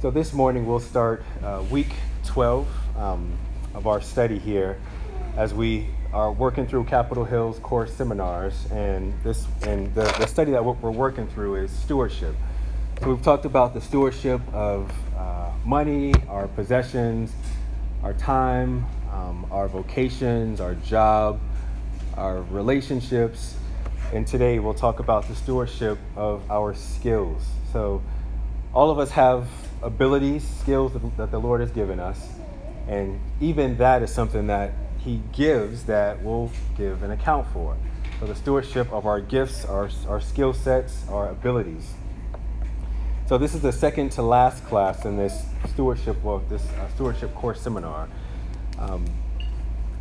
So this morning we'll start uh, week 12 um, of our study here as we are working through Capitol Hill's course seminars. And this and the, the study that we're working through is stewardship. So we've talked about the stewardship of uh, money, our possessions, our time, um, our vocations, our job, our relationships. And today we'll talk about the stewardship of our skills. So all of us have abilities, skills that the Lord has given us. And even that is something that He gives that we'll give an account for. So the stewardship of our gifts, our, our skill sets, our abilities. So this is the second to last class in this stewardship well, this uh, stewardship course seminar. Um,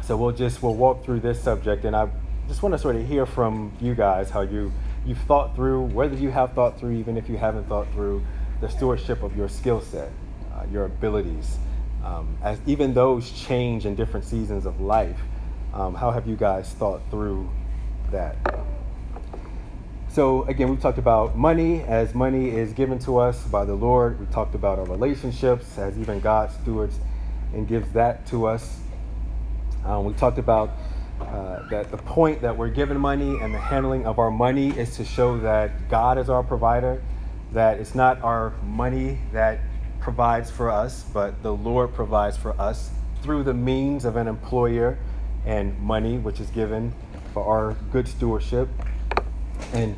so we'll just we'll walk through this subject, and I just want to sort of hear from you guys how you you've thought through, whether you have thought through, even if you haven't thought through, the stewardship of your skill set, uh, your abilities. Um, as even those change in different seasons of life, um, how have you guys thought through that? So again, we've talked about money as money is given to us by the Lord. We talked about our relationships as even God stewards and gives that to us. Um, we talked about uh, that the point that we're given money and the handling of our money is to show that God is our provider, that it's not our money that provides for us, but the Lord provides for us through the means of an employer and money, which is given for our good stewardship. And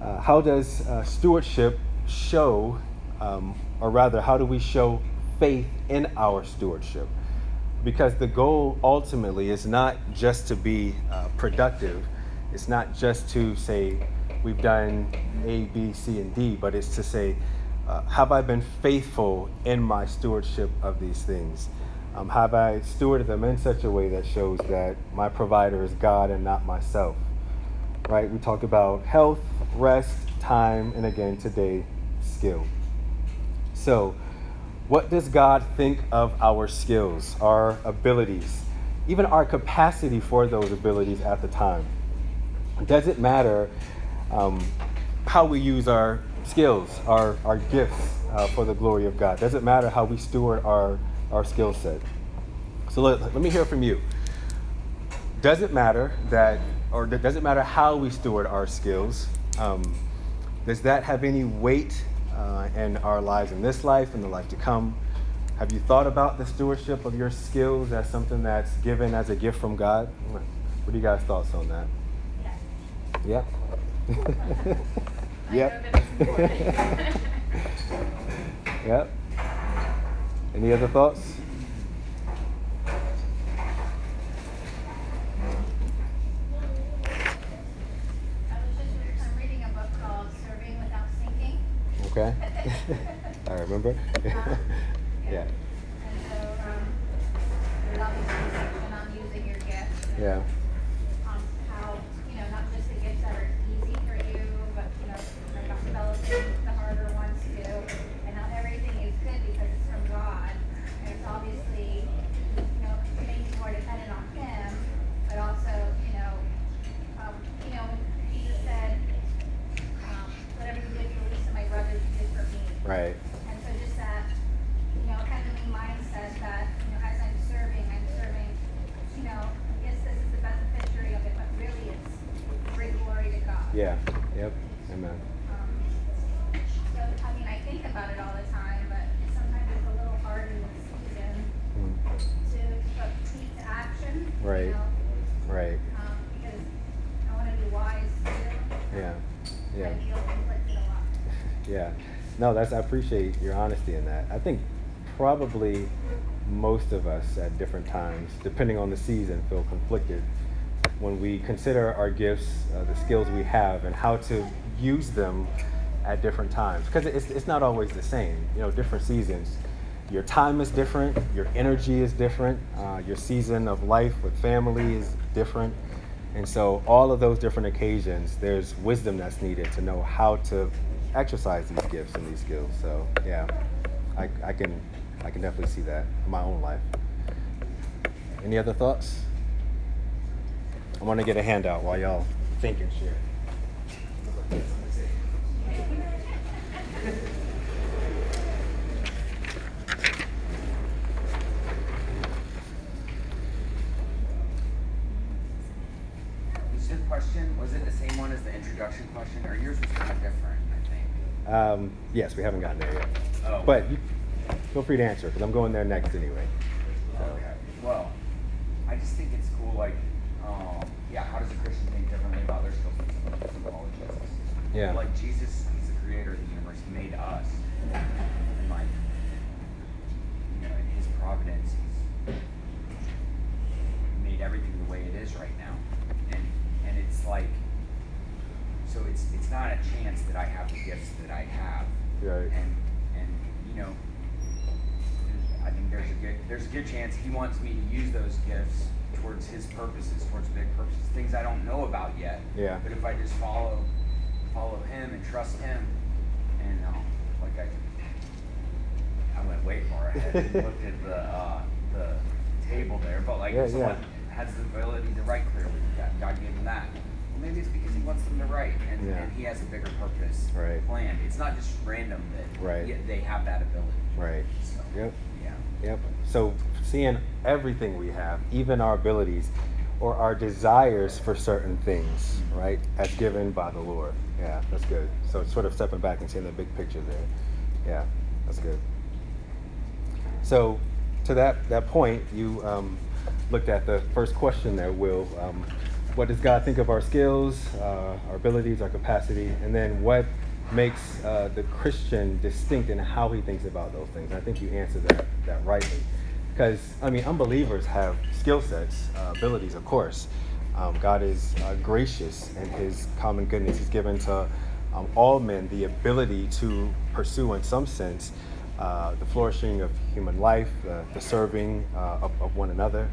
uh, how does uh, stewardship show, um, or rather, how do we show faith in our stewardship? because the goal ultimately is not just to be uh, productive. It's not just to say we've done A, B, C, and D, but it's to say, uh, have I been faithful in my stewardship of these things? Um, have I stewarded them in such a way that shows that my provider is God and not myself? Right? We talk about health, rest, time, and again today, skill. So, what does God think of our skills, our abilities, even our capacity for those abilities at the time? Does it matter um, how we use our skills, our, our gifts uh, for the glory of God? Does it matter how we steward our, our skill set? So let, let me hear from you. Does it matter that, or does it matter how we steward our skills? Um, does that have any weight uh, in our lives in this life and the life to come. Have you thought about the stewardship of your skills as something that's given as a gift from God? What are you guys' thoughts on that? Yeah. yep. yep. Any other thoughts? Okay. I remember. yeah. And so, um, there's obviously a section on using your gifts. Yeah. On how, you know, not just the gifts that are easy for you, but, you know, like a fellowship, the harder ones too. And how everything is good because it's from God. And it's obviously, you know, making you more dependent on Him, but also, you know, um, you know, Jesus said, um, whatever you did for the least of my brothers, you did for me. Right. And so just that, you know, kind of the mindset that, you know, as I'm serving, I'm serving, you know, yes, this is the beneficiary of it, but really it's great glory to God. Yeah. Yep. Amen. Um, so, I mean, I think about it all the time, but sometimes it's a little hard in the season Mm. to put feet to action. you Right. know, Right. Um, because I want to be wise too. Yeah. Yeah. I feel conflicted a lot. Yeah. No, that's I appreciate your honesty in that. I think probably most of us at different times, depending on the season, feel conflicted when we consider our gifts, uh, the skills we have, and how to use them at different times. Because it's, it's not always the same. You know, different seasons. Your time is different. Your energy is different. Uh, your season of life with family is different. And so, all of those different occasions, there's wisdom that's needed to know how to exercise these gifts and these skills. So, yeah, I, I can I can definitely see that in my own life. Any other thoughts? I want to get a handout while y'all think and share. Um, yes, we haven't gotten there yet. Oh. But you, feel free to answer because I'm going there next anyway. So, Okay. Well, I just think it's cool. Like, um, yeah, how does a Christian think differently about their skill sets than those who follow Yeah. Like Jesus, he's the creator of the universe. He made us, and like, you know, in His providence, He's made everything the way it is right now, and and it's like, so it's it's not a chance that I have the gifts that I have, Right. and and you know, I think there's a good he wants me to use those gifts towards his purposes, towards big purposes, things I don't know about yet. Yeah. But if I just follow follow him and trust him, and um, like I I went way far ahead and looked at the uh, the table there, but like Yeah, someone yeah. has the ability to write clearly, God, God gave him that. Well, maybe it's because he wants them to write, and, Yeah. and he has a bigger purpose Right. planned. It's not just random that Right. they have that ability. right. So, Yep. Yep. So seeing everything we have, even our abilities or our desires for certain things, right, as given by the Lord. Yeah, that's good. So sort of stepping back and seeing the big picture there. Yeah, that's good. So to that that point, you um, looked at the first question there, Will. Um, what does God think of our skills, uh, our abilities, our capacity, and then what makes uh, the Christian distinct in how he thinks about those things? I think you answered that that rightly, because I mean, unbelievers have skill sets, uh, abilities, of course. Um, God is uh, gracious in His common goodness. He's given to um, all men the ability to pursue, in some sense, uh, the flourishing of human life, the serving uh, of, of one another.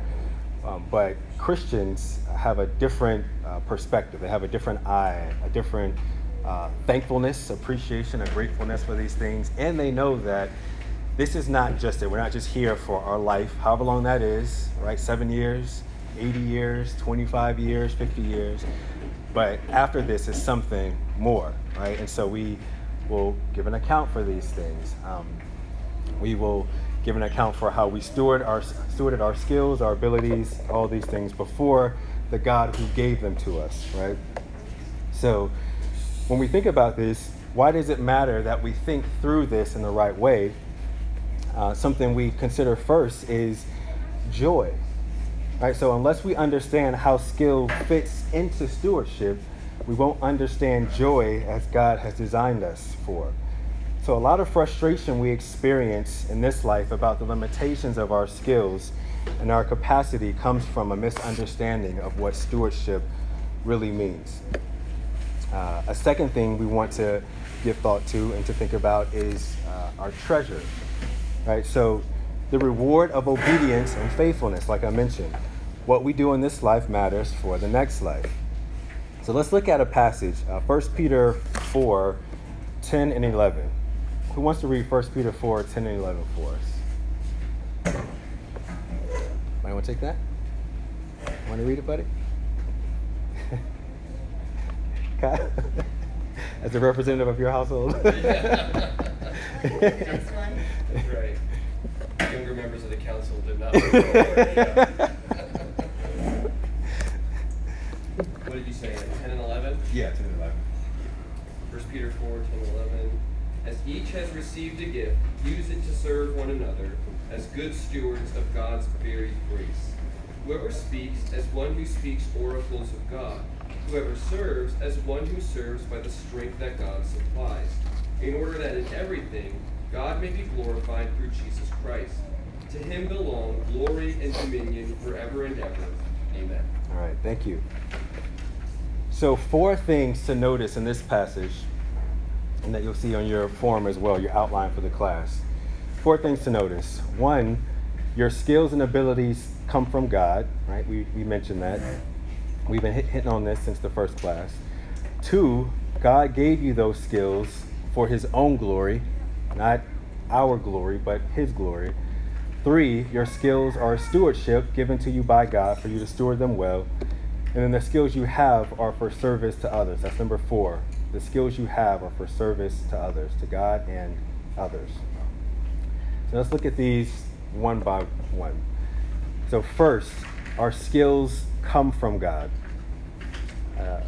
Um, but Christians have a different uh, perspective. They have a different eye, a different uh, thankfulness, appreciation, a gratefulness for these things. And they know that this is not just it. We're not just here for our life, however long that is, right? Seven years, 80 years, 25 years, 50 years. But after this is something more, right? And so we will give an account for these things. Um, we will give an account for how we steward our, stewarded our skills, our abilities, all these things before the God who gave them to us, right? So when we think about this, why does it matter that we think through this in the right way? Uh, something we consider first is joy. Right? So unless we understand how skill fits into stewardship, we won't understand joy as God has designed us for. So a lot of frustration we experience in this life about the limitations of our skills and our capacity comes from a misunderstanding of what stewardship really means. Uh, a second thing we want to give thought to and to think about is uh, our treasure. Right? So the reward of obedience and faithfulness, like I mentioned, what we do in this life matters for the next life. So let's look at a passage, uh, 1 Peter 4 10 and 11. Who wants to read 1 Peter 4 10 and 11 for us? Might want to take that? Want to read it, buddy? Kyle? As a representative of your household? Next one. Right. Younger members of the council did not. look forward, yeah. What did you say, like 10 and 11? yeah, 10 and 11. First Peter 4, 10 and 11. As each has received a gift, use it to serve one another as good stewards of God's varied grace. Whoever speaks, as one who speaks oracles of God. Whoever serves, as one who serves by the strength that God supplies, in order that in everything God may be glorified through Jesus Christ. To him belong glory and dominion forever and ever. Amen. All right, thank you. So, four things to notice in this passage, and that you'll see on your form as well, your outline for the class. Four things to notice. One, your skills and abilities come from God, right? We, we mentioned that. We've been hit, hitting on this since the first class. Two, God gave you those skills for His own glory, not our glory, but His glory. Three, your skills are stewardship given to you by God for you to steward them well. And then the skills you have are for service to others. That's number four. The skills you have are for service to others, to God and others. So let's look at these one by one. So, first, our skills come from God. Uh,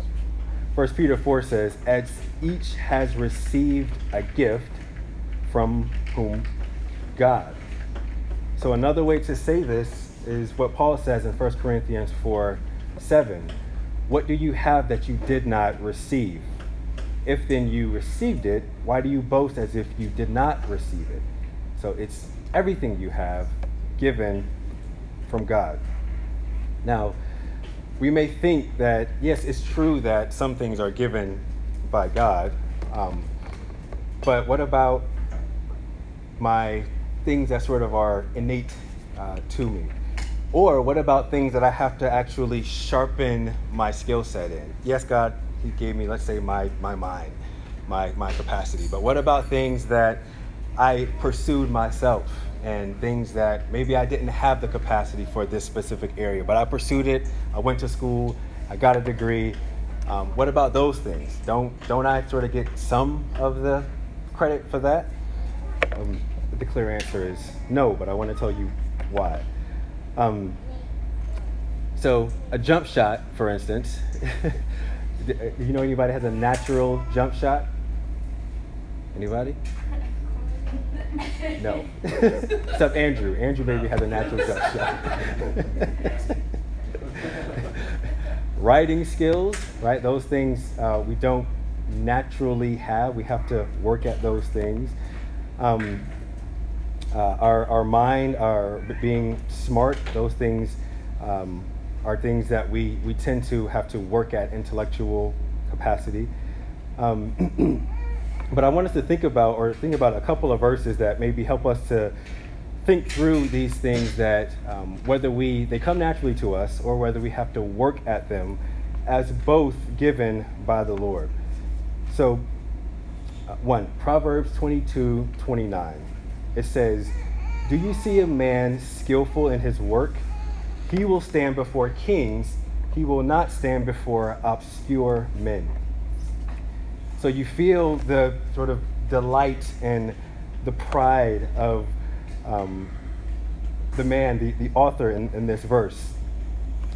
1 Peter 4 says, As each has received a gift from whom? God. So, another way to say this is what Paul says in 1 Corinthians 4 7. What do you have that you did not receive? If then you received it, why do you boast as if you did not receive it? So, it's everything you have given from God. Now, we may think that, yes, it's true that some things are given by God, um, but what about my things that sort of are innate uh, to me? Or what about things that I have to actually sharpen my skill set in? Yes, God, He gave me, let's say, my, my mind, my, my capacity. But what about things that I pursued myself and things that maybe I didn't have the capacity for this specific area, but I pursued it. I went to school, I got a degree. Um, what about those things? Don't don't I sort of get some of the credit for that? Um, the clear answer is no, but I want to tell you why. Um, so a jump shot, for instance. you know anybody has a natural jump shot? Anybody? No. Except Andrew. Andrew maybe has a natural jump shot. Writing skills, right? Those things uh, we don't naturally have. We have to work at those things. Um, uh, our, our mind, our being smart, those things um, are things that we, we tend to have to work at intellectual capacity. Um, But I want us to think about, or think about a couple of verses that maybe help us to think through these things that um, whether we they come naturally to us or whether we have to work at them as both given by the Lord. So, uh, one, Proverbs 22 29. It says, Do you see a man skillful in his work? He will stand before kings, he will not stand before obscure men. So you feel the sort of delight and the pride of um, the man, the, the author in, in this verse.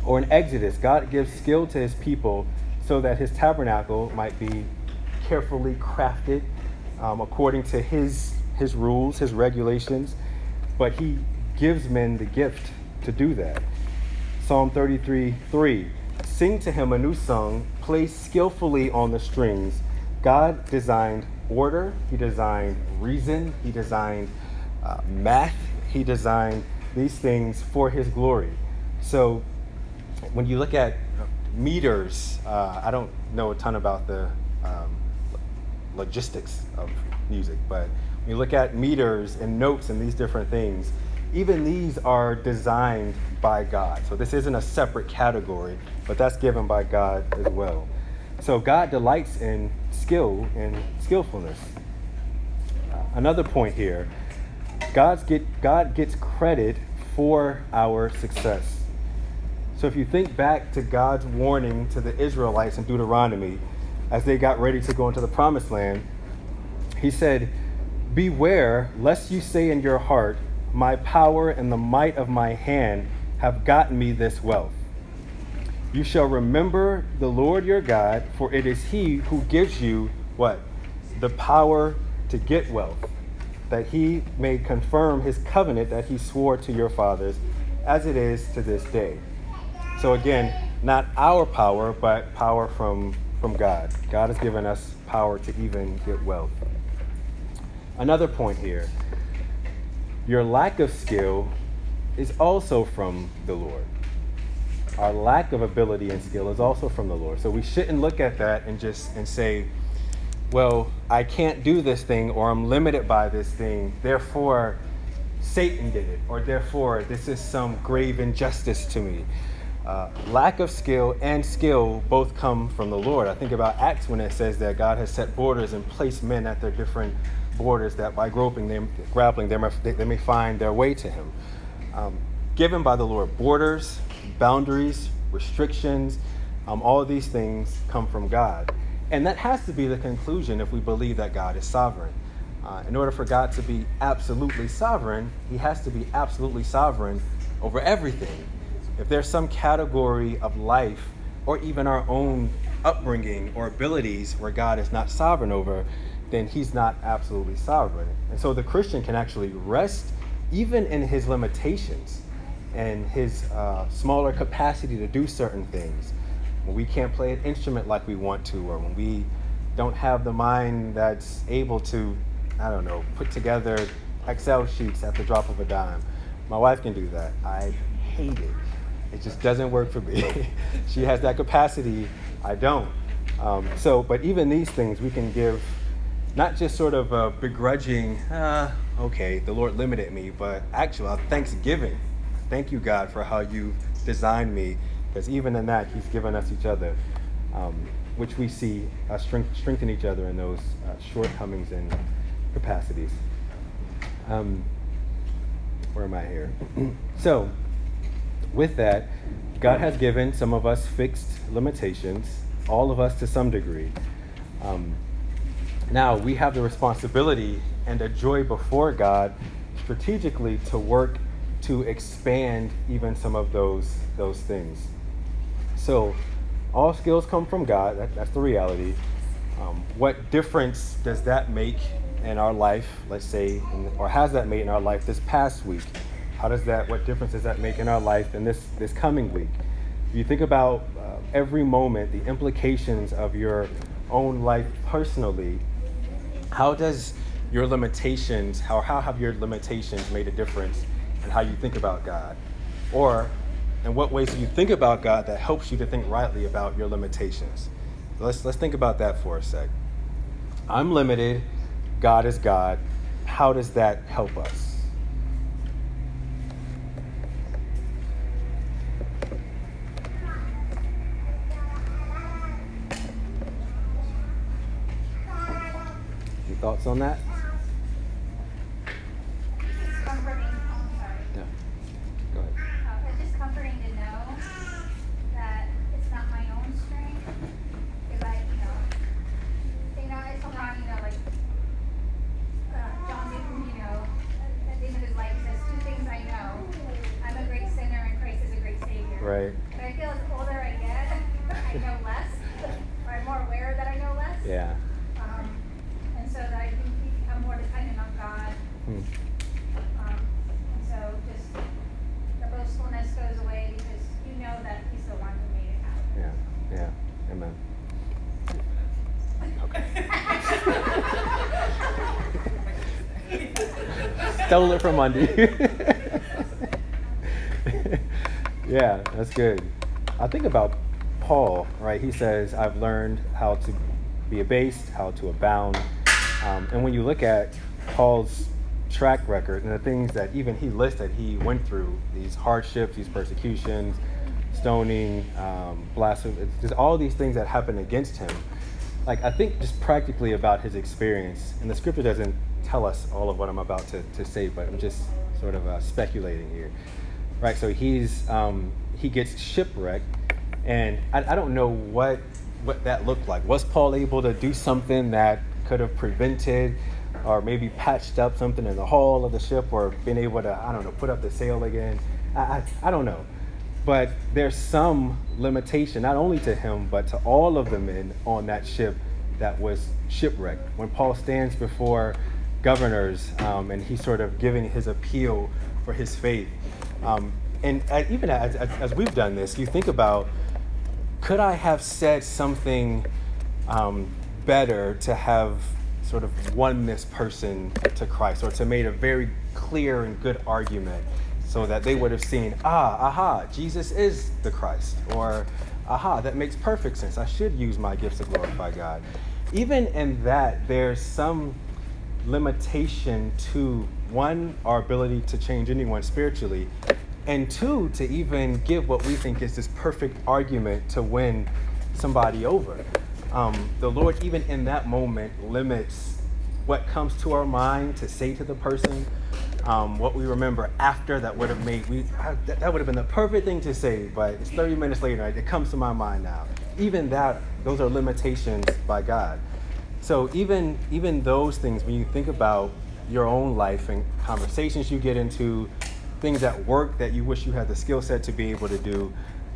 Or in Exodus, God gives skill to his people so that his tabernacle might be carefully crafted um, according to his, his rules, his regulations. But he gives men the gift to do that. Psalm 33 3 Sing to him a new song, play skillfully on the strings God designed order, He designed reason, He designed uh, math, He designed these things for His glory. So when you look at meters, uh, I don't know a ton about the um, logistics of music, but when you look at meters and notes and these different things, even these are designed by God. So this isn't a separate category, but that's given by God as well. So God delights in skill and skillfulness. Another point here God's get, God gets credit for our success. So if you think back to God's warning to the Israelites in Deuteronomy as they got ready to go into the promised land, he said, Beware lest you say in your heart, My power and the might of my hand have gotten me this wealth. You shall remember the Lord your God, for it is he who gives you what? The power to get wealth, that he may confirm his covenant that he swore to your fathers, as it is to this day. So again, not our power, but power from, from God. God has given us power to even get wealth. Another point here your lack of skill is also from the Lord our lack of ability and skill is also from the Lord. So we shouldn't look at that and just and say, well, I can't do this thing or I'm limited by this thing. Therefore, Satan did it, or therefore, this is some grave injustice to me. Uh, lack of skill and skill both come from the Lord. I think about Acts when it says that God has set borders and placed men at their different borders that by groping them, grappling them, they, they may find their way to Him. Um, given by the Lord borders, boundaries, restrictions, um, all these things come from God. And that has to be the conclusion if we believe that God is sovereign. Uh, in order for God to be absolutely sovereign, he has to be absolutely sovereign over everything. If there's some category of life or even our own upbringing or abilities where God is not sovereign over, then he's not absolutely sovereign. And so the Christian can actually rest even in his limitations and his uh, smaller capacity to do certain things. When we can't play an instrument like we want to, or when we don't have the mind that's able to, I don't know, put together Excel sheets at the drop of a dime. My wife can do that. I hate it. It just doesn't work for me. she has that capacity. I don't. Um, so, but even these things we can give not just sort of a begrudging, ah, okay, the Lord limited me, but actual thanksgiving. Thank you, God, for how you've designed me, because even in that, He's given us each other, um, which we see uh, strength, strengthen each other in those uh, shortcomings and capacities. Um, where am I here? so, with that, God has given some of us fixed limitations, all of us to some degree. Um, now we have the responsibility and a joy before God strategically to work to expand even some of those those things. So all skills come from God. That, that's the reality. Um, what difference does that make in our life? Let's say, or has that made in our life this past week? How does that? What difference does that make in our life in this this coming week? If you think about uh, every moment, the implications of your own life personally, how does your limitations, how, how have your limitations made a difference in how you think about God? Or in what ways do you think about God that helps you to think rightly about your limitations? Let's, let's think about that for a sec. I'm limited, God is God. How does that help us? Any thoughts on that? It's comforting, oh, sorry. Yeah. Go ahead. Uh, it's just comforting to know that it's not my own strength. Because I, you know, you know, it's sometimes, you know, like, uh, John Newton, you know, at the end of his life, he says, two things I know. I'm a great sinner and Christ is a great savior. Right. But I feel as older I get, I know less, or I'm more aware that I know less. Yeah. Um, and so that I can become more dependent on God. Hmm. Um, and so just the boastfulness goes away because you know that He's the one who made it happen. Yeah. Yeah. Amen. Stole it from under you. yeah, that's good. I think about Paul, right? He says, I've learned how to be abased, how to abound. Um, and when you look at Paul's track record and the things that even he listed he went through, these hardships, these persecutions, stoning, um, blasphemy, just all these things that happened against him. Like, I think just practically about his experience, and the scripture doesn't tell us all of what I'm about to, to say, but I'm just sort of uh, speculating here. Right, so he's um, he gets shipwrecked, and I, I don't know what what that looked like. Was Paul able to do something that could have prevented or maybe patched up something in the hull of the ship or been able to, I don't know, put up the sail again? I, I, I don't know. But there's some limitation, not only to him, but to all of the men on that ship that was shipwrecked. When Paul stands before governors um, and he's sort of giving his appeal for his faith. Um, and uh, even as, as, as we've done this, you think about could I have said something um, better to have sort of won this person to Christ or to made a very clear and good argument so that they would have seen, ah, aha, Jesus is the Christ, or aha, that makes perfect sense. I should use my gifts to glorify God. Even in that, there's some limitation to one, our ability to change anyone spiritually, and two, to even give what we think is this perfect argument to win somebody over. Um, the Lord, even in that moment, limits what comes to our mind to say to the person, um, what we remember after that would have made we that, that would have been the perfect thing to say, but it's 30 minutes later, it comes to my mind now. Even that, those are limitations by God. So even even those things, when you think about your own life and conversations you get into, things at work that you wish you had the skill set to be able to do,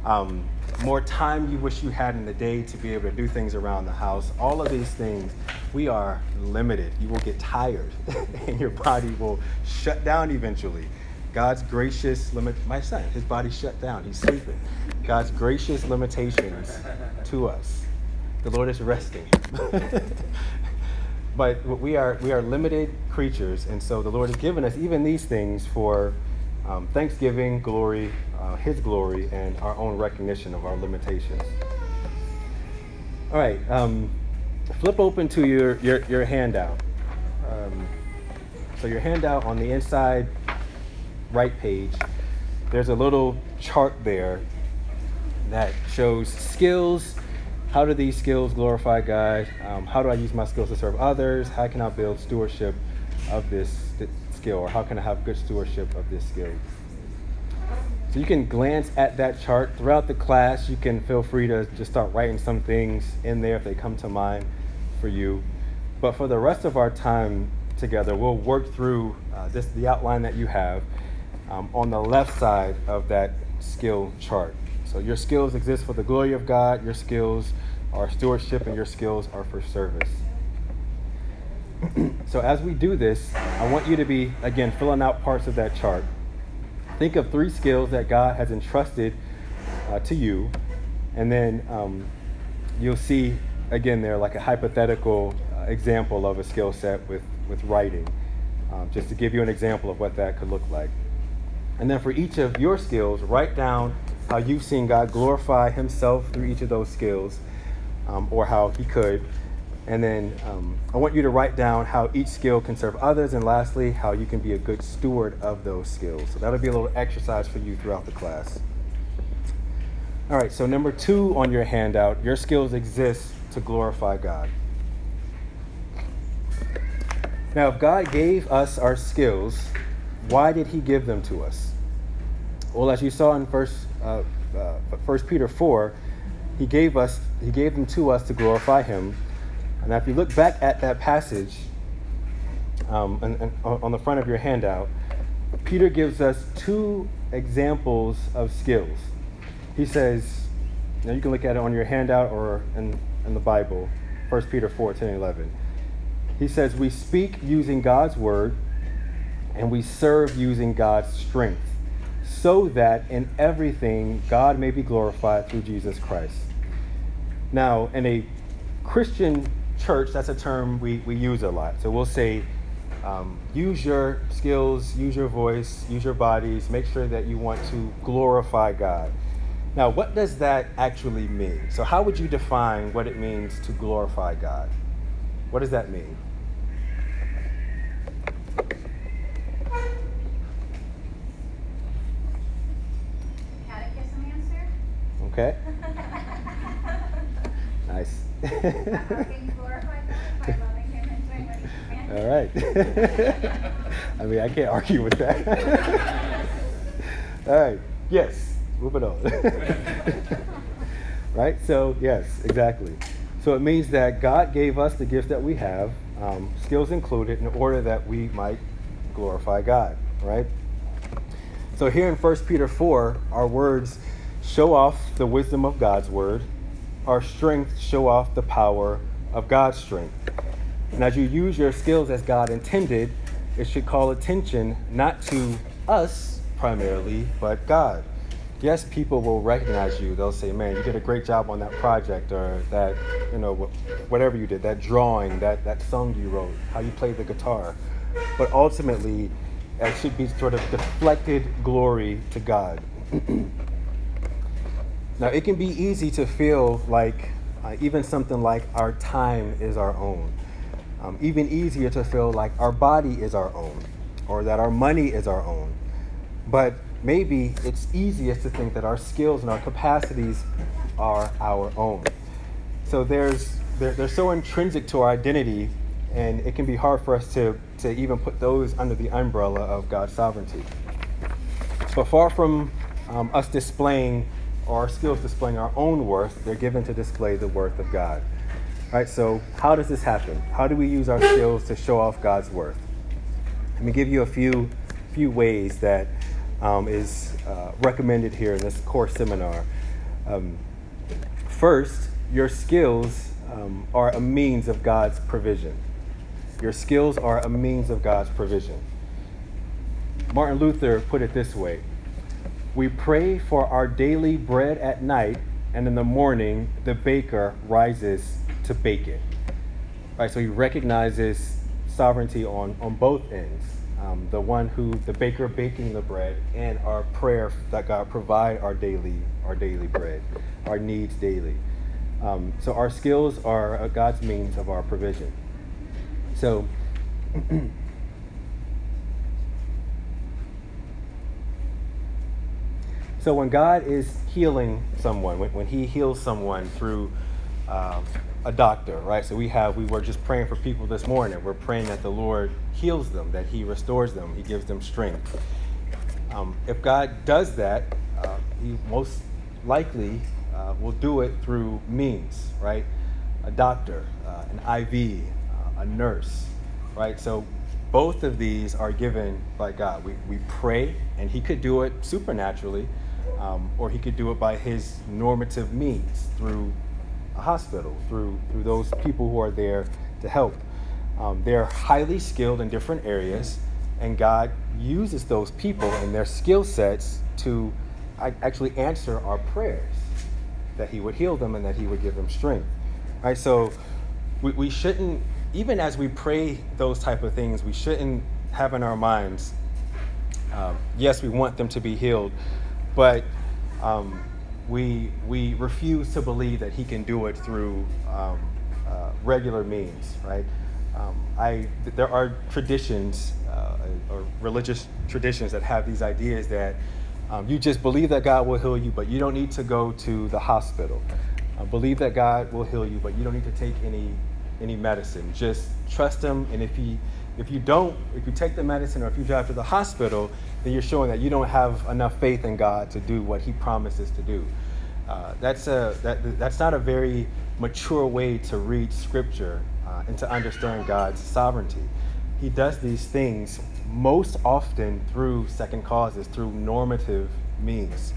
um, more time you wish you had in the day to be able to do things around the house. All of these things, we are limited. You will get tired and your body will shut down eventually. God's gracious limit my son, his body shut down. He's sleeping. God's gracious limitations to us. The Lord is resting. but we are we are limited creatures, and so the Lord has given us even these things for um, thanksgiving, glory, uh, His glory, and our own recognition of our limitations. All right, um, flip open to your your, your handout. Um, so your handout on the inside right page, there's a little chart there that shows skills. How do these skills glorify God? Um, how do I use my skills to serve others? How can I build stewardship of this skill? Or how can I have good stewardship of this skill? So you can glance at that chart throughout the class. You can feel free to just start writing some things in there if they come to mind for you. But for the rest of our time together, we'll work through uh, this the outline that you have um, on the left side of that skill chart. So your skills exist for the glory of God, your skills are stewardship, and your skills are for service. so as we do this, I want you to be, again, filling out parts of that chart. Think of three skills that God has entrusted uh, to you, and then um, you'll see, again, there like a hypothetical uh, example of a skill set with, with writing, um, just to give you an example of what that could look like. And then for each of your skills, write down how you've seen God glorify Himself through each of those skills, um, or how He could. And then um, I want you to write down how each skill can serve others, and lastly, how you can be a good steward of those skills. So that'll be a little exercise for you throughout the class. All right, so number two on your handout, your skills exist to glorify God. Now, if God gave us our skills, why did he give them to us? Well, as you saw in First, uh, uh, First Peter 4, he gave us he gave them to us to glorify him. And if you look back at that passage um, and, and on the front of your handout, Peter gives us two examples of skills. He says, now you can look at it on your handout or in, in the Bible, 1 Peter 4, 10 and 11. He says, We speak using God's word and we serve using God's strength, so that in everything God may be glorified through Jesus Christ. Now, in a Christian church, that's a term we, we use a lot. So we'll say, um, use your skills, use your voice, use your bodies, make sure that you want to glorify God. Now, what does that actually mean? So, how would you define what it means to glorify God? What does that mean? Okay. nice. All right. I mean, I can't argue with that. All right. Yes. Move it on. right? So, yes, exactly. So it means that God gave us the gifts that we have, um, skills included, in order that we might glorify God, right? So here in 1 Peter 4, our words show off the wisdom of God's word. Our strength show off the power of God's strength. And as you use your skills as God intended, it should call attention not to us primarily, but God. Yes, people will recognize you. They'll say, "Man, you did a great job on that project, or that, you know, whatever you did, that drawing, that that song you wrote, how you played the guitar." But ultimately, it should be sort of deflected glory to God. Now, it can be easy to feel like uh, even something like our time is our own. Um, even easier to feel like our body is our own or that our money is our own. But maybe it's easiest to think that our skills and our capacities are our own. So there's, they're, they're so intrinsic to our identity, and it can be hard for us to, to even put those under the umbrella of God's sovereignty. But far from um, us displaying our skills displaying our own worth, they're given to display the worth of God. All right, so how does this happen? How do we use our skills to show off God's worth? Let me give you a few, few ways that um, is uh, recommended here in this course seminar. Um, first, your skills um, are a means of God's provision. Your skills are a means of God's provision. Martin Luther put it this way We pray for our daily bread at night, and in the morning the baker rises to bake it. Right, so he recognizes sovereignty on, on both ends. Um, the one who, the baker baking the bread, and our prayer that God provide our daily, our daily bread, our needs daily. Um, so our skills are God's means of our provision. So, so when God is healing someone, when, when He heals someone through um, a doctor, right? So we have, we were just praying for people this morning. We're praying that the Lord heals them, that He restores them, He gives them strength. Um, if God does that, uh, He most likely uh, will do it through means, right? A doctor, uh, an IV, uh, a nurse, right? So both of these are given by God. We, we pray, and He could do it supernaturally, um, or He could do it by His normative means through a hospital, through, through those people who are there to help. Um, they're highly skilled in different areas, and God uses those people and their skill sets to actually answer our prayers that He would heal them and that He would give them strength. Right? So we, we shouldn't, even as we pray those type of things, we shouldn't have in our minds, um, yes, we want them to be healed, but um, we, we refuse to believe that he can do it through um, uh, regular means, right? Um, I, there are traditions uh, or religious traditions that have these ideas that um, you just believe that God will heal you, but you don't need to go to the hospital. Uh, believe that God will heal you, but you don't need to take any any medicine. Just trust Him, and if He if you don't, if you take the medicine or if you drive to the hospital, then you're showing that you don't have enough faith in God to do what He promises to do. Uh, that's, a, that, that's not a very mature way to read Scripture uh, and to understand God's sovereignty. He does these things most often through second causes, through normative means,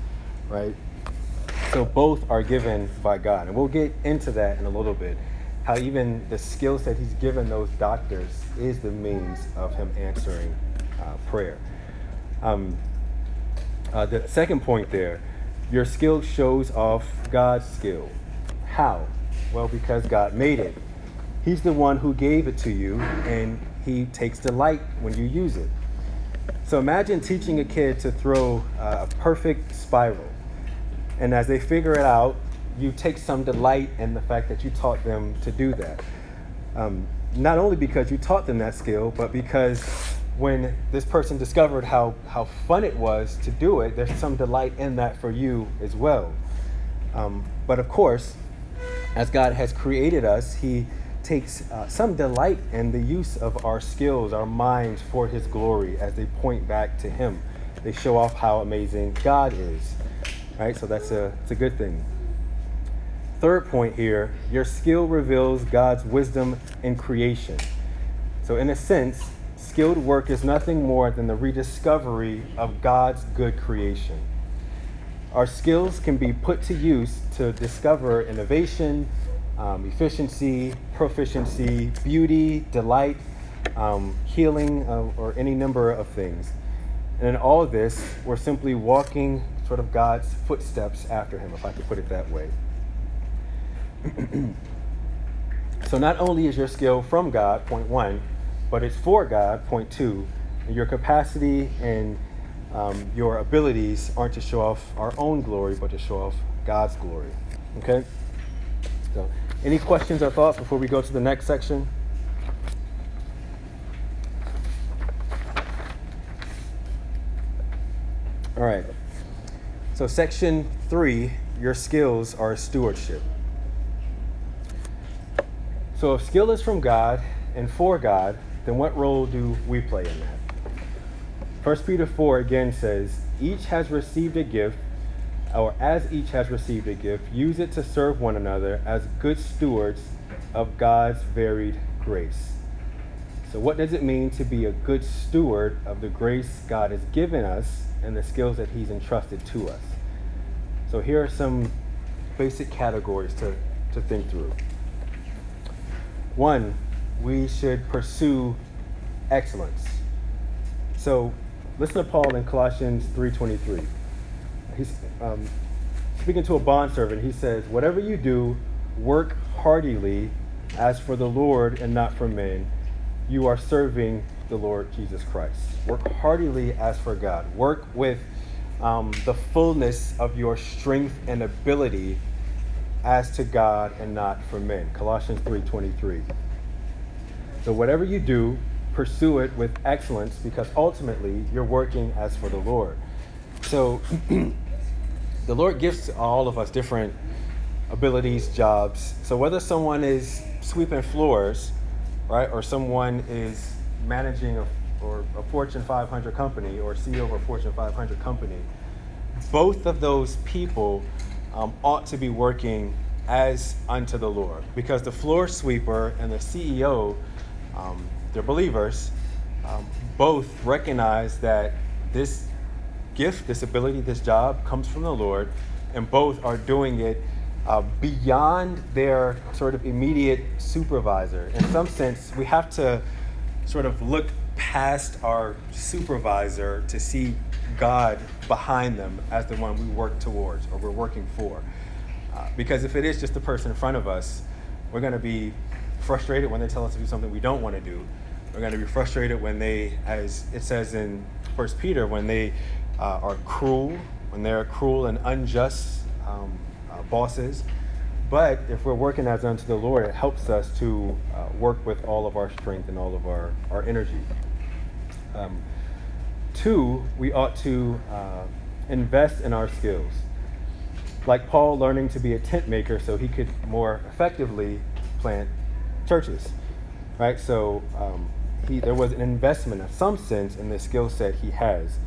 right? So both are given by God. And we'll get into that in a little bit how even the skills that he's given those doctors is the means of him answering uh, prayer. Um, uh, the second point there, your skill shows off God's skill. How? Well, because God made it. He's the one who gave it to you, and he takes delight when you use it. So imagine teaching a kid to throw uh, a perfect spiral. And as they figure it out, you take some delight in the fact that you taught them to do that. Um, not only because you taught them that skill, but because when this person discovered how, how fun it was to do it, there's some delight in that for you as well. Um, but of course, as God has created us, He takes uh, some delight in the use of our skills, our minds for His glory as they point back to Him. They show off how amazing God is. Right? So that's a, it's a good thing. Third point here your skill reveals God's wisdom in creation. So, in a sense, skilled work is nothing more than the rediscovery of God's good creation. Our skills can be put to use to discover innovation, um, efficiency, proficiency, beauty, delight, um, healing, uh, or any number of things. And in all this, we're simply walking sort of God's footsteps after Him, if I could put it that way. so not only is your skill from God, point one, but it's for God, point two. Your capacity and um, your abilities aren't to show off our own glory, but to show off God's glory. Okay? So, any questions or thoughts before we go to the next section? All right. So, section three your skills are stewardship. So if skill is from God and for God, then what role do we play in that? 1 Peter 4 again says, Each has received a gift, or as each has received a gift, use it to serve one another as good stewards of God's varied grace. So, what does it mean to be a good steward of the grace God has given us and the skills that He's entrusted to us? So, here are some basic categories to, to think through. One, we should pursue excellence. So listen to Paul in Colossians 3.23. He's um, speaking to a bondservant. He says, whatever you do, work heartily as for the Lord and not for men. You are serving the Lord Jesus Christ. Work heartily as for God. Work with um, the fullness of your strength and ability as to God and not for men. Colossians 3:23. So whatever you do, pursue it with excellence because ultimately you're working as for the Lord. So the Lord gives all of us different abilities, jobs. So whether someone is sweeping floors, right, or someone is managing a, or a Fortune 500 company or CEO of a Fortune 500 company, both of those people um, ought to be working as unto the Lord because the floor sweeper and the CEO, um, they're believers, um, both recognize that this gift, this ability, this job comes from the Lord, and both are doing it uh, beyond their sort of immediate supervisor. In some sense, we have to sort of look past our supervisor to see God behind them as the one we work towards or we're working for. Uh, because if it is just the person in front of us, we're going to be frustrated when they tell us to do something we don't want to do. We're going to be frustrated when they, as it says in First Peter, when they uh, are cruel, when they're cruel and unjust um, uh, bosses. But if we're working as unto the Lord, it helps us to uh, work with all of our strength and all of our, our energy. Um, two, we ought to uh, invest in our skills. Like Paul learning to be a tent maker so he could more effectively plant churches. Right? So um, he, there was an investment in some sense in the skill set he has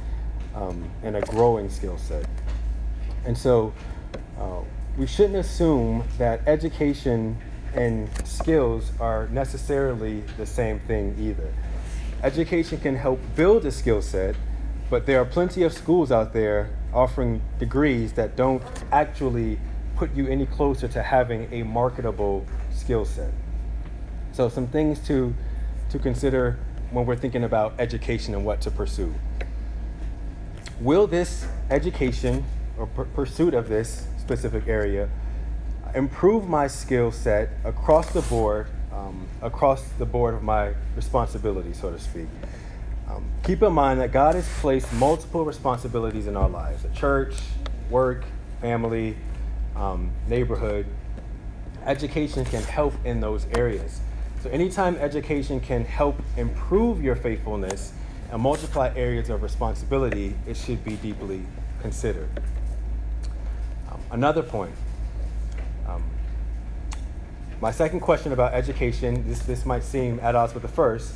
um, and a growing skill set. And so uh, we shouldn't assume that education and skills are necessarily the same thing either. Education can help build a skill set, but there are plenty of schools out there offering degrees that don't actually put you any closer to having a marketable skill set. So, some things to, to consider when we're thinking about education and what to pursue. Will this education or pursuit of this specific area improve my skill set across the board, um, across the board of my responsibility, so to speak? Um, keep in mind that God has placed multiple responsibilities in our lives a church, work, family, um, neighborhood. Education can help in those areas. So, anytime education can help improve your faithfulness and multiply areas of responsibility, it should be deeply considered. Um, another point. My second question about education, this, this might seem at odds with the first,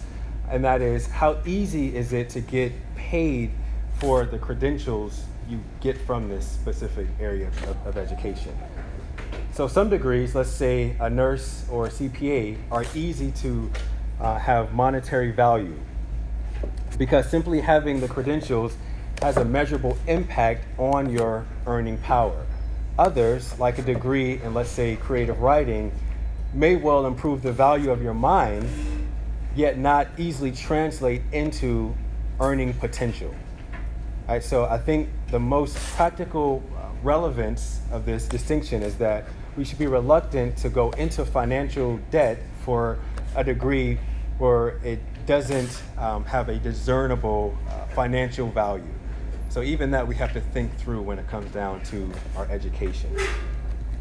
and that is how easy is it to get paid for the credentials you get from this specific area of, of education? So, some degrees, let's say a nurse or a CPA, are easy to uh, have monetary value because simply having the credentials has a measurable impact on your earning power. Others, like a degree in, let's say, creative writing, may well improve the value of your mind, yet not easily translate into earning potential. All right, so I think the most practical uh, relevance of this distinction is that we should be reluctant to go into financial debt for a degree where it doesn't um, have a discernible uh, financial value. So even that we have to think through when it comes down to our education.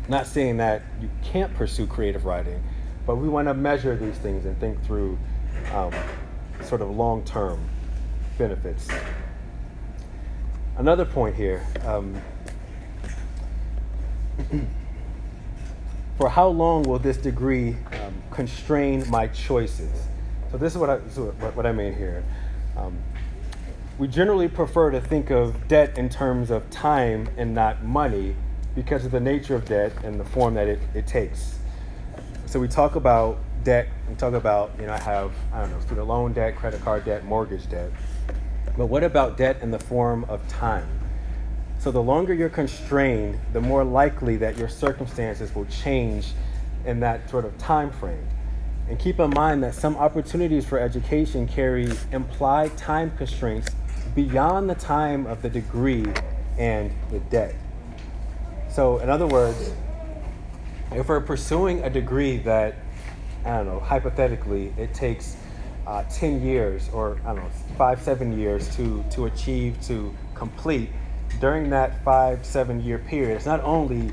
Not saying that you can't pursue creative writing, but we want to measure these things and think through um, sort of long-term benefits. Another point here. Um, for how long will this degree um, constrain my choices? So this is what I, is what, what I mean here. Um, we generally prefer to think of debt in terms of time and not money because of the nature of debt and the form that it, it takes. So we talk about debt, we talk about, you know, I have, I don't know, student loan debt, credit card debt, mortgage debt. But what about debt in the form of time? So the longer you're constrained, the more likely that your circumstances will change in that sort of time frame. And keep in mind that some opportunities for education carry implied time constraints beyond the time of the degree and the debt. So, in other words, if we're pursuing a degree that, I don't know, hypothetically, it takes uh, 10 years or, I don't know, five, seven years to, to achieve, to complete, during that five, seven year period, it's not only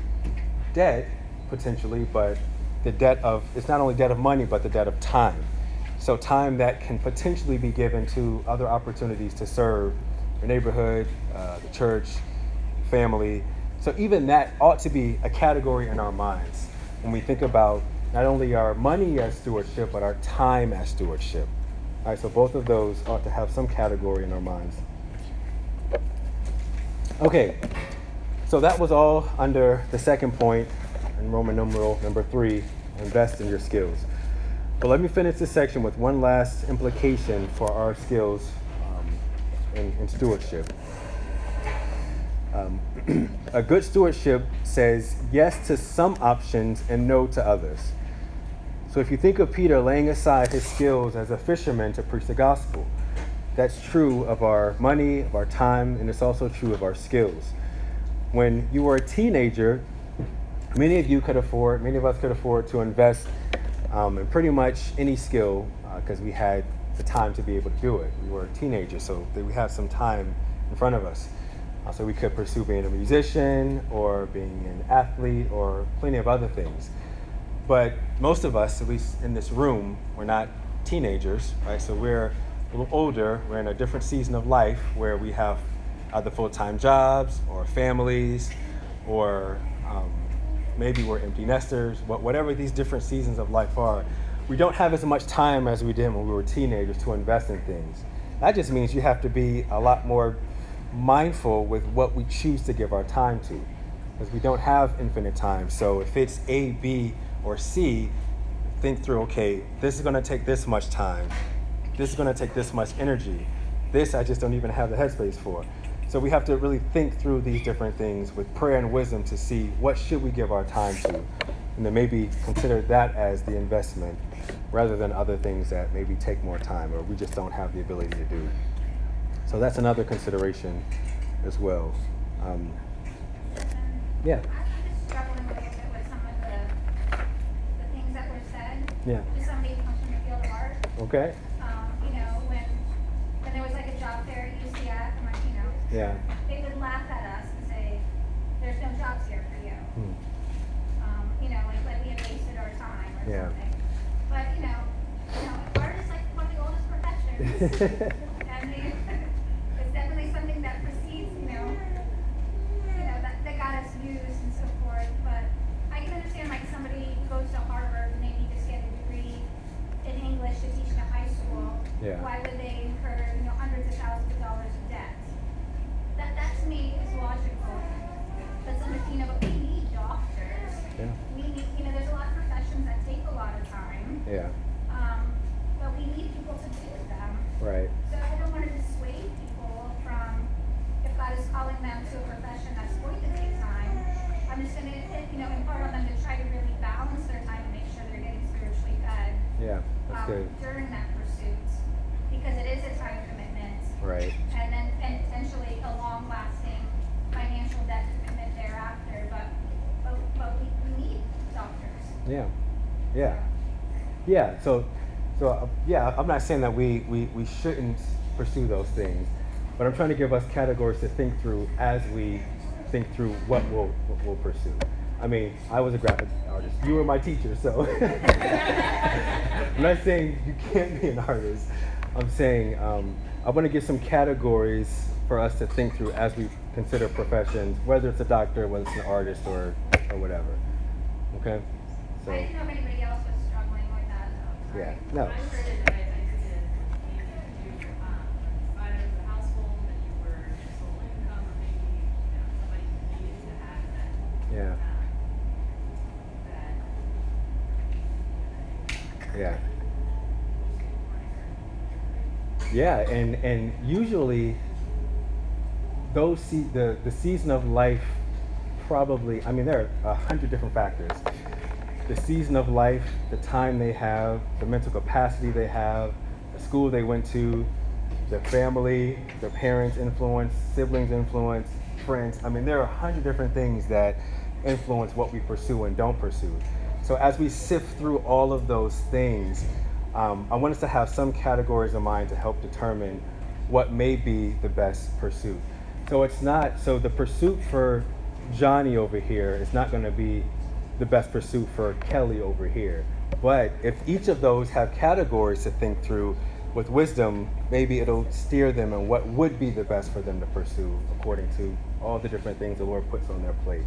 debt potentially, but the debt of, it's not only debt of money, but the debt of time. So, time that can potentially be given to other opportunities to serve your neighborhood, uh, the church, family. So, even that ought to be a category in our minds when we think about not only our money as stewardship, but our time as stewardship. All right, so both of those ought to have some category in our minds. Okay, so that was all under the second point in Roman numeral number three invest in your skills. But let me finish this section with one last implication for our skills um, in, in, stewardship. Um, a good stewardship says yes to some options and no to others. So if you think of Peter laying aside his skills as a fisherman to preach the gospel, that's true of our money, of our time, and it's also true of our skills. When you were a teenager, many of you could afford, many of us could afford to invest um, in pretty much any skill because uh, we had the time to be able to do it. We were teenagers, so we have some time in front of us. Uh, so we could pursue being a musician or being an athlete or plenty of other things. But most of us, at least in this room, we're not teenagers, right? So we're a little older. We're in a different season of life where we have either full time jobs or families or um, maybe we're empty nesters, whatever these different seasons of life are, we don't have as much time as we did when we were teenagers to invest in things. That just means you have to be a lot more mindful with what we choose to give our time to because we don't have infinite time. So if it's A, B, or C, think through okay, this is going to take this much time, this is going to take this much energy, this I just don't even have the headspace for. So we have to really think through these different things with prayer and wisdom to see what should we give our time to, and then maybe consider that as the investment rather than other things that maybe take more time or we just don't have the ability to do. So that's another consideration as well. Um, yeah. Yeah. somebody comes from the field of art. Okay. Yeah. They would laugh at us and say, there's no jobs here for you. Hmm. Um, you know, like, like we had wasted our time or yeah. something. But, you know, you know, art is like one of the oldest professions. and it's definitely something that precedes, you know, you know, that, that God has used and so forth. But I can understand like somebody goes to Harvard and they need to get a degree in English to teach in a high school. Yeah. Why would they incur, you know, hundreds of thousands of dollars in debt? that, that to me is logical. But some, you know, but we need doctors. Yeah. We need, you know, there's a lot of professions that take a lot of time. Yeah. Um, but we need people to do them. Right. So I don't want to dissuade people from if God is calling them to a profession that's going to take time. I'm just going to, you know, impart on them to try to really balance their time and make sure they're getting spiritually fed. Yeah, that's um, good. During that pursuit, because it is a time commitment. Right. And then and potentially a long-lasting financial debt commitment thereafter, but, but, but we, we need doctors. Yeah, yeah, yeah. So, so uh, yeah, I'm not saying that we, we, we shouldn't pursue those things, but I'm trying to give us categories to think through as we think through what we'll, what we'll pursue. I mean, I was a graphic artist. You were my teacher, so I'm not saying you can't be an artist. I'm saying um, I want to give some categories for us to think through as we consider professions, whether it's a doctor, whether it's an artist, or, or whatever. Okay? So. I didn't know if anybody else was struggling with that. So yeah, no. Yeah. Yeah. Yeah, and and usually those se- the the season of life probably. I mean, there are a hundred different factors. The season of life, the time they have, the mental capacity they have, the school they went to, their family, their parents' influence, siblings' influence, friends. I mean, there are a hundred different things that influence what we pursue and don't pursue. So as we sift through all of those things, um, I want us to have some categories in mind to help determine what may be the best pursuit. So it's not, so the pursuit for Johnny over here is not going to be the best pursuit for Kelly over here. But if each of those have categories to think through with wisdom, maybe it'll steer them in what would be the best for them to pursue according to all the different things the Lord puts on their plate.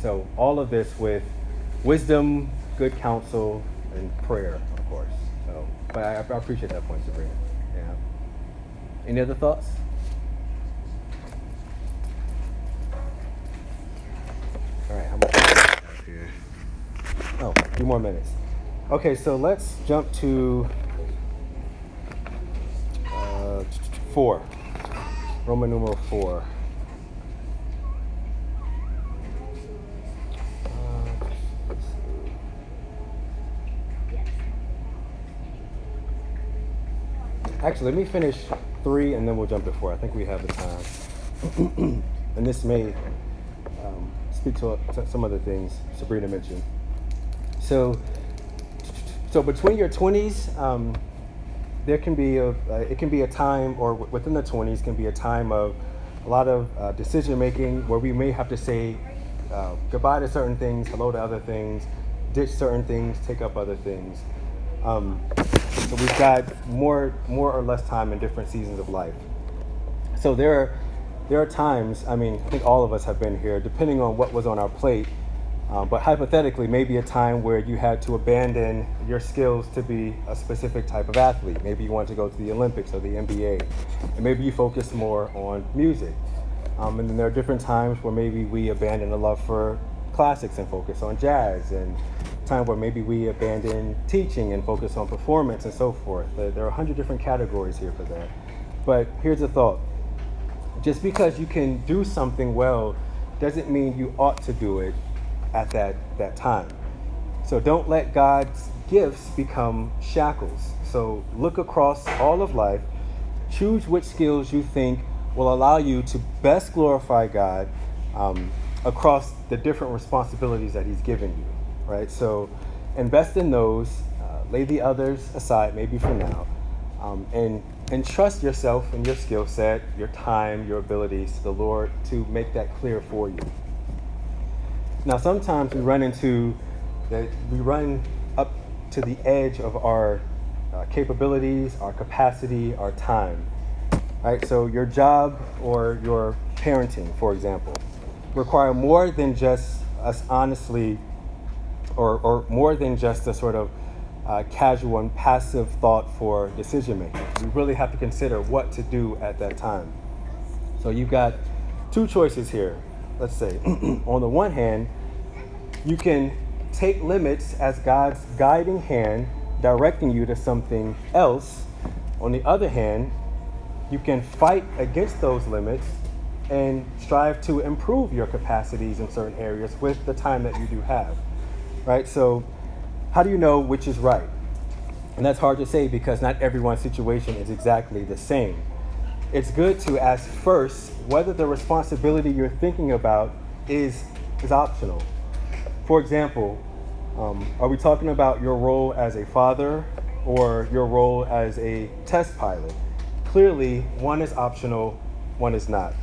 So, all of this with wisdom, good counsel, and prayer, of course. So, but I, I appreciate that point, Sabrina. Yeah. Any other thoughts? All right, here? Oh, a few more minutes. Okay, so let's jump to uh, four. Roman numeral four. Actually, let me finish three and then we'll jump to four. I think we have the time. and this may speak to, some of the things Sabrina mentioned. So, so between your 20s, um, there can be a, uh, it can be a time, or within the 20s, can be a time of a lot of uh, decision making where we may have to say uh, goodbye to certain things, hello to other things, ditch certain things, take up other things. Um, so we've got more, more or less time in different seasons of life. So there are, there are times. I mean, I think all of us have been here, depending on what was on our plate. Um, but hypothetically, maybe a time where you had to abandon your skills to be a specific type of athlete. Maybe you want to go to the Olympics or the NBA, and maybe you focus more on music. Um, and then there are different times where maybe we abandon a love for classics and focus on jazz, and time where maybe we abandon teaching and focus on performance and so forth. There, there are a hundred different categories here for that. But here's the thought: just because you can do something well doesn't mean you ought to do it at that, that time. So don't let God's gifts become shackles. So look across all of life, choose which skills you think will allow you to best glorify God um, across the different responsibilities that He's given you, right? So invest in those, uh, lay the others aside, maybe for now, um, and and trust yourself and your skill set, your time, your abilities to the Lord to make that clear for you. Now, sometimes we run into that we run up to the edge of our uh, capabilities, our capacity, our time. Right? So, your job or your parenting, for example, require more than just us honestly, or, or more than just a sort of uh, casual and passive thought for decision making. You really have to consider what to do at that time. So, you've got two choices here. Let's say, on the one hand, you can take limits as God's guiding hand directing you to something else. On the other hand, you can fight against those limits and strive to improve your capacities in certain areas with the time that you do have. Right? So, how do you know which is right? And that's hard to say because not everyone's situation is exactly the same. It's good to ask first whether the responsibility you're thinking about is, is optional. For example, um, are we talking about your role as a father or your role as a test pilot? Clearly, one is optional, one is not.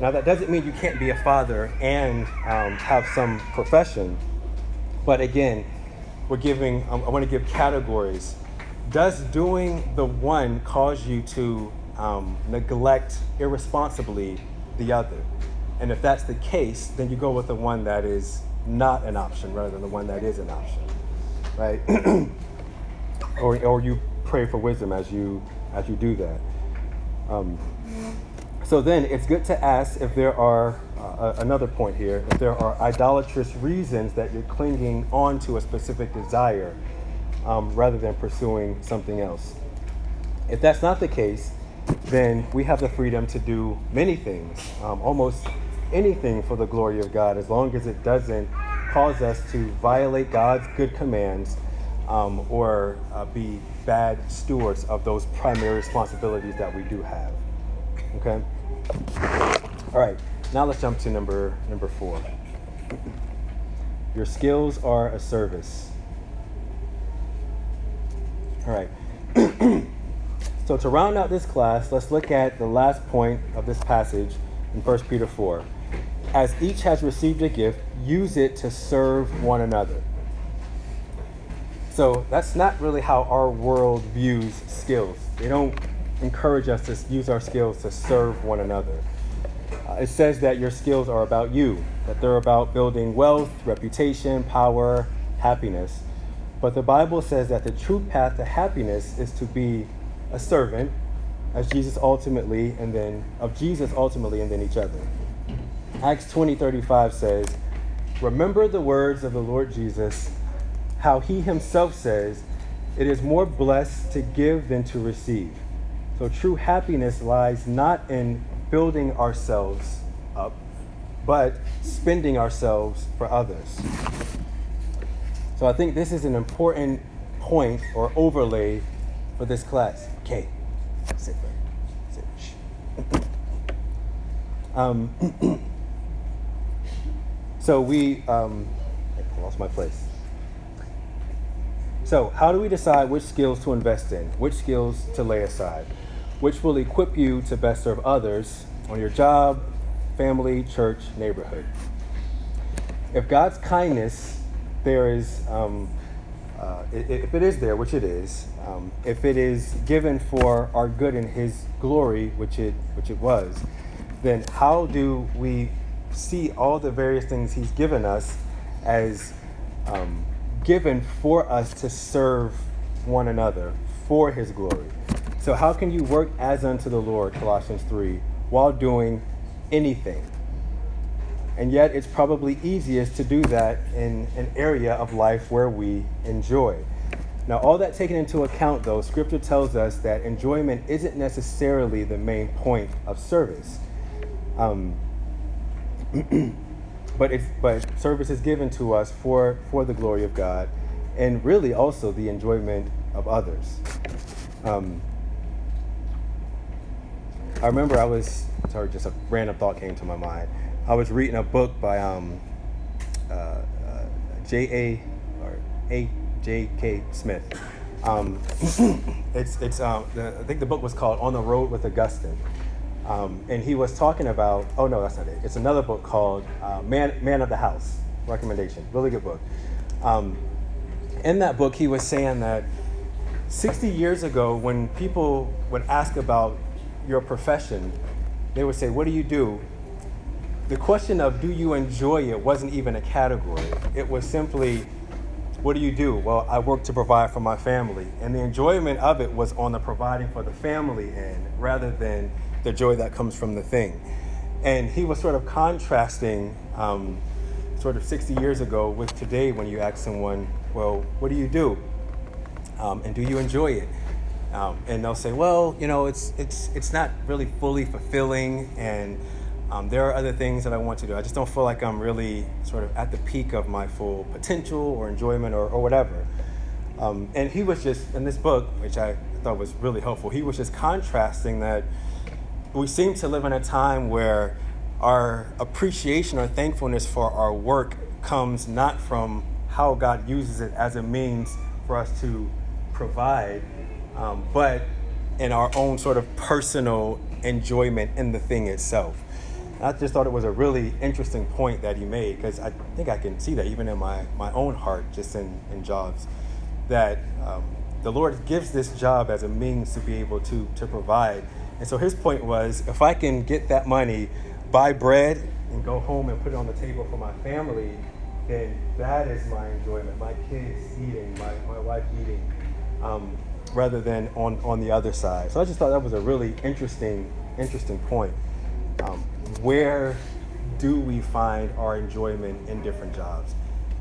Now, that doesn't mean you can't be a father and um, have some profession, but again, we're giving, um, I want to give categories. Does doing the one cause you to um, neglect irresponsibly the other? And if that's the case, then you go with the one that is not an option rather than the one that is an option, right? or, or you pray for wisdom as you as you do that. Um, so then it's good to ask if there are another point here if there are idolatrous reasons that you're clinging on to a specific desire um, rather than pursuing something else. If that's not the case, then we have the freedom to do many things, um, almost anything for the glory of God, as long as it doesn't cause us to violate God's good commands um, or uh, be bad stewards of those primary responsibilities that we do have. Okay. All right. Now let's jump to number number four. Your skills are a service. All right. so to round out this class, let's look at the last point of this passage in 1 Peter 4. As each has received a gift, use it to serve one another. So that's not really how our world views skills. They don't encourage us to use our skills to serve one another. It says that your skills are about you, that they're about building wealth, reputation, power, happiness. But the Bible says that the true path to happiness is to be a servant, as Jesus ultimately, and then of Jesus ultimately, and then each other. Acts 20 35 says, Remember the words of the Lord Jesus, how he himself says, It is more blessed to give than to receive. So true happiness lies not in building ourselves up, but spending ourselves for others. So I think this is an important point or overlay for this class. Okay, sit, sit. Um, so we, um, I lost my place. So, how do we decide which skills to invest in, which skills to lay aside, which will equip you to best serve others on your job, family, church, neighborhood? If God's kindness there is, um, uh, if it is there, which it is, um, if it is given for our good and His glory, which it which it was, then how do we see all the various things He's given us as um, given for us to serve one another for His glory? So how can you work as unto the Lord, Colossians three, while doing anything? And yet, it's probably easiest to do that in an area of life where we enjoy. Now, all that taken into account, though, Scripture tells us that enjoyment isn't necessarily the main point of service. Um, but it's but service is given to us for for the glory of God, and really also the enjoyment of others. Um, I remember I was sorry, just a random thought came to my mind. I was reading a book by um, uh, uh, J. A. or A. J. K. Smith. Um, it's it's um, the, I think the book was called On the Road with Augustine, um, and he was talking about. Oh no, that's not it. It's another book called uh, Man Man of the House. Recommendation, really good book. Um, in that book, he was saying that 60 years ago, when people would ask about your profession, they would say, "What do you do?" the question of do you enjoy it wasn't even a category. It was simply, what do you do? Well, I work to provide for my family. And the enjoyment of it was on the providing for the family end rather than the joy that comes from the thing. And he was sort of contrasting um, sort of 60 years ago with today when you ask someone, well, what do you do? Um, and do you enjoy it? Um, and they'll say, well, you know, it's, it's, it's not really fully fulfilling and um, there are other things that I want to do. I just don't feel like I'm really sort of at the peak of my full potential or enjoyment or, or whatever. Um, and he was just, in this book, which I thought was really helpful, he was just contrasting that we seem to live in a time where our appreciation or thankfulness for our work comes not from how God uses it as a means for us to provide, um, but in our own sort of personal enjoyment in the thing itself. I just thought it was a really interesting point that he made because I think I can see that even in my, my own heart, just in, in jobs, that um, the Lord gives this job as a means to be able to, to provide. And so his point was if I can get that money, buy bread, and go home and put it on the table for my family, then that is my enjoyment. My kids eating, my, my wife eating, um, rather than on, on the other side. So I just thought that was a really interesting, interesting point. Um, where do we find our enjoyment in different jobs?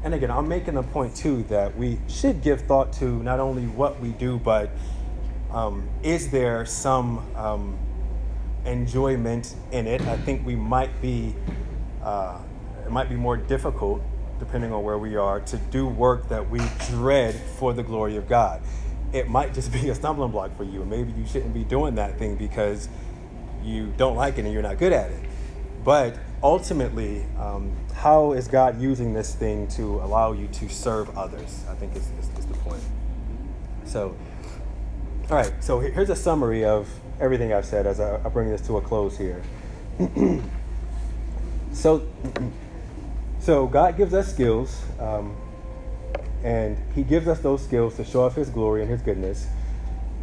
And again, I'm making the point too that we should give thought to not only what we do, but um, is there some um, enjoyment in it? I think we might be, uh, it might be more difficult, depending on where we are, to do work that we dread for the glory of God. It might just be a stumbling block for you, and maybe you shouldn't be doing that thing because you don't like it and you're not good at it. But ultimately, um, how is God using this thing to allow you to serve others? I think is, is, is the point. So, all right, so here's a summary of everything I've said as I, I bring this to a close here. so, so God gives us skills, um, and He gives us those skills to show off His glory and His goodness.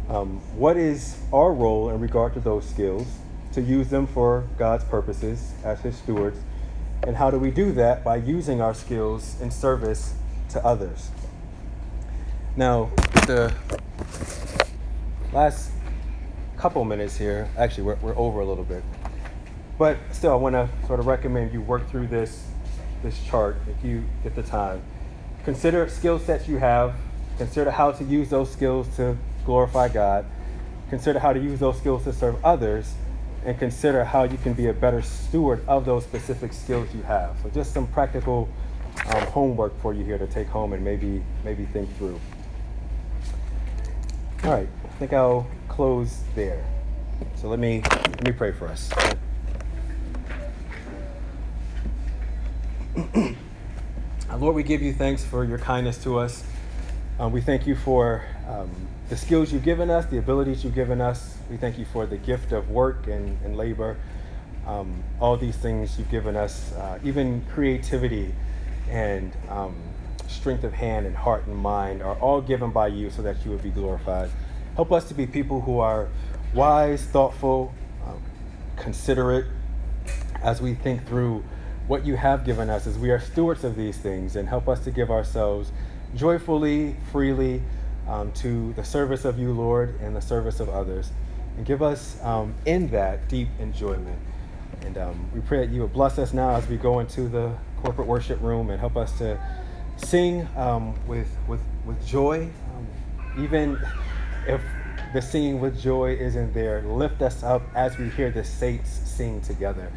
Um, what is our role in regard to those skills? To use them for God's purposes as His stewards. And how do we do that? By using our skills in service to others. Now, the last couple minutes here, actually, we're, we're over a little bit. But still, I want to sort of recommend you work through this, this chart if you get the time. Consider skill sets you have, consider how to use those skills to glorify God, consider how to use those skills to serve others, and consider how you can be a better steward of those specific skills you have. So, just some practical um, homework for you here to take home and maybe maybe think through. All right, I think I'll close there. So let me let me pray for us. Lord, we give you thanks for your kindness to us. Uh, we thank you for um, the skills you've given us, the abilities you've given us. We thank you for the gift of work and, and labor. Um, all these things you've given us, uh, even creativity and um, strength of hand and heart and mind are all given by you so that you would be glorified. Help us to be people who are wise, thoughtful, um, considerate as we think through what you have given us as we are stewards of these things and help us to give ourselves joyfully, freely um, to the service of you, Lord, and the service of others. And give us um, in that deep enjoyment. And um, we pray that you would bless us now as we go into the corporate worship room and help us to sing um, with, with, with joy. Um, even if the singing with joy isn't there, lift us up as we hear the saints sing together.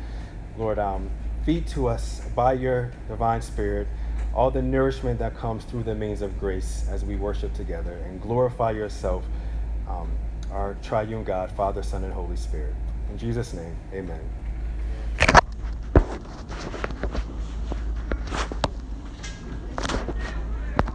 Lord, um, Feed to us by your divine spirit all the nourishment that comes through the means of grace as we worship together and glorify yourself, um, our triune God, Father, Son, and Holy Spirit. In Jesus' name, amen.